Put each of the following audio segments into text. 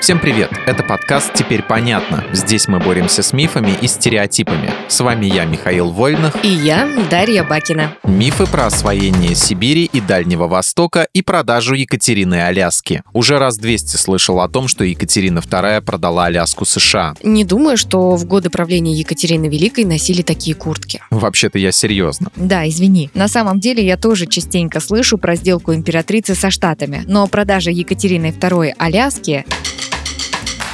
Всем привет! Это подкаст «Теперь понятно». Здесь мы боремся с мифами и стереотипами. С вами я, Михаил Вольных. И я, Дарья Бакина. Мифы про освоение Сибири и Дальнего Востока и продажу Екатерины Аляски. Уже раз 200 слышал о том, что Екатерина II продала Аляску США. Не думаю, что в годы правления Екатерины Великой носили такие куртки. Вообще-то я серьезно. Да, извини. На самом деле я тоже частенько слышу про сделку императрицы со Штатами. Но продажа Екатерины II Аляски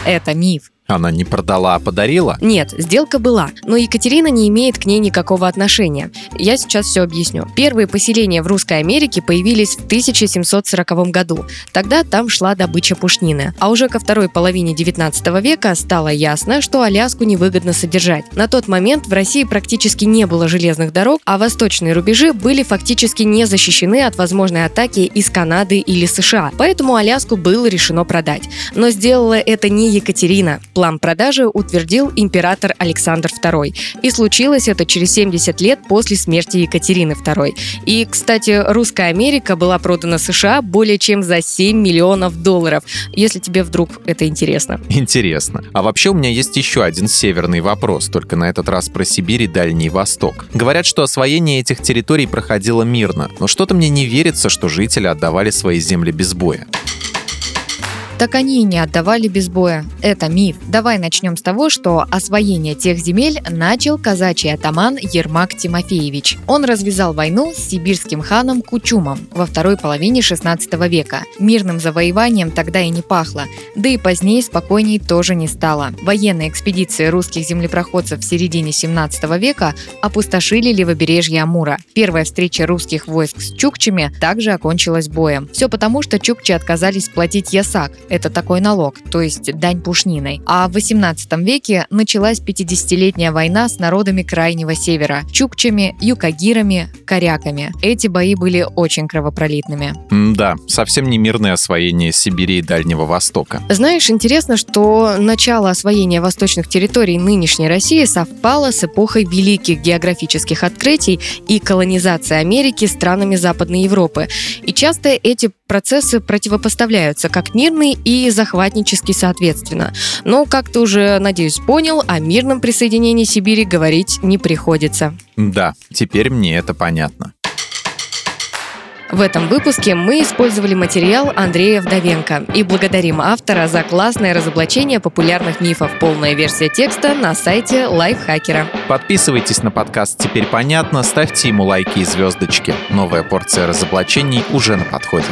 это миф. Она не продала, а подарила? Нет, сделка была, но Екатерина не имеет к ней никакого отношения. Я сейчас все объясню. Первые поселения в Русской Америке появились в 1740 году. Тогда там шла добыча пушнины. А уже ко второй половине 19 века стало ясно, что Аляску невыгодно содержать. На тот момент в России практически не было железных дорог, а восточные рубежи были фактически не защищены от возможной атаки из Канады или США. Поэтому Аляску было решено продать. Но сделала это не Екатерина. План продажи утвердил император Александр II. И случилось это через 70 лет после смерти Екатерины II. И, кстати, Русская Америка была продана США более чем за 7 миллионов долларов, если тебе вдруг это интересно. Интересно. А вообще у меня есть еще один северный вопрос, только на этот раз про Сибирь и Дальний Восток. Говорят, что освоение этих территорий проходило мирно, но что-то мне не верится, что жители отдавали свои земли без боя. Так они и не отдавали без боя. Это миф. Давай начнем с того, что освоение тех земель начал казачий атаман Ермак Тимофеевич. Он развязал войну с сибирским ханом Кучумом во второй половине 16 века. Мирным завоеванием тогда и не пахло, да и позднее спокойней тоже не стало. Военные экспедиции русских землепроходцев в середине 17 века опустошили левобережье Амура. Первая встреча русских войск с чукчами также окончилась боем. Все потому, что чукчи отказались платить ясак, это такой налог, то есть дань пушниной. А в 18 веке началась 50-летняя война с народами Крайнего Севера – чукчами, юкагирами, коряками. Эти бои были очень кровопролитными. да, совсем не мирное освоение Сибири и Дальнего Востока. Знаешь, интересно, что начало освоения восточных территорий нынешней России совпало с эпохой великих географических открытий и колонизации Америки странами Западной Европы. И часто эти процессы противопоставляются как мирный и захватнический соответственно. Но, как ты уже, надеюсь, понял, о мирном присоединении Сибири говорить не приходится. Да, теперь мне это понятно. В этом выпуске мы использовали материал Андрея Вдовенко и благодарим автора за классное разоблачение популярных мифов. Полная версия текста на сайте Лайфхакера. Подписывайтесь на подкаст «Теперь понятно», ставьте ему лайки и звездочки. Новая порция разоблачений уже на подходе.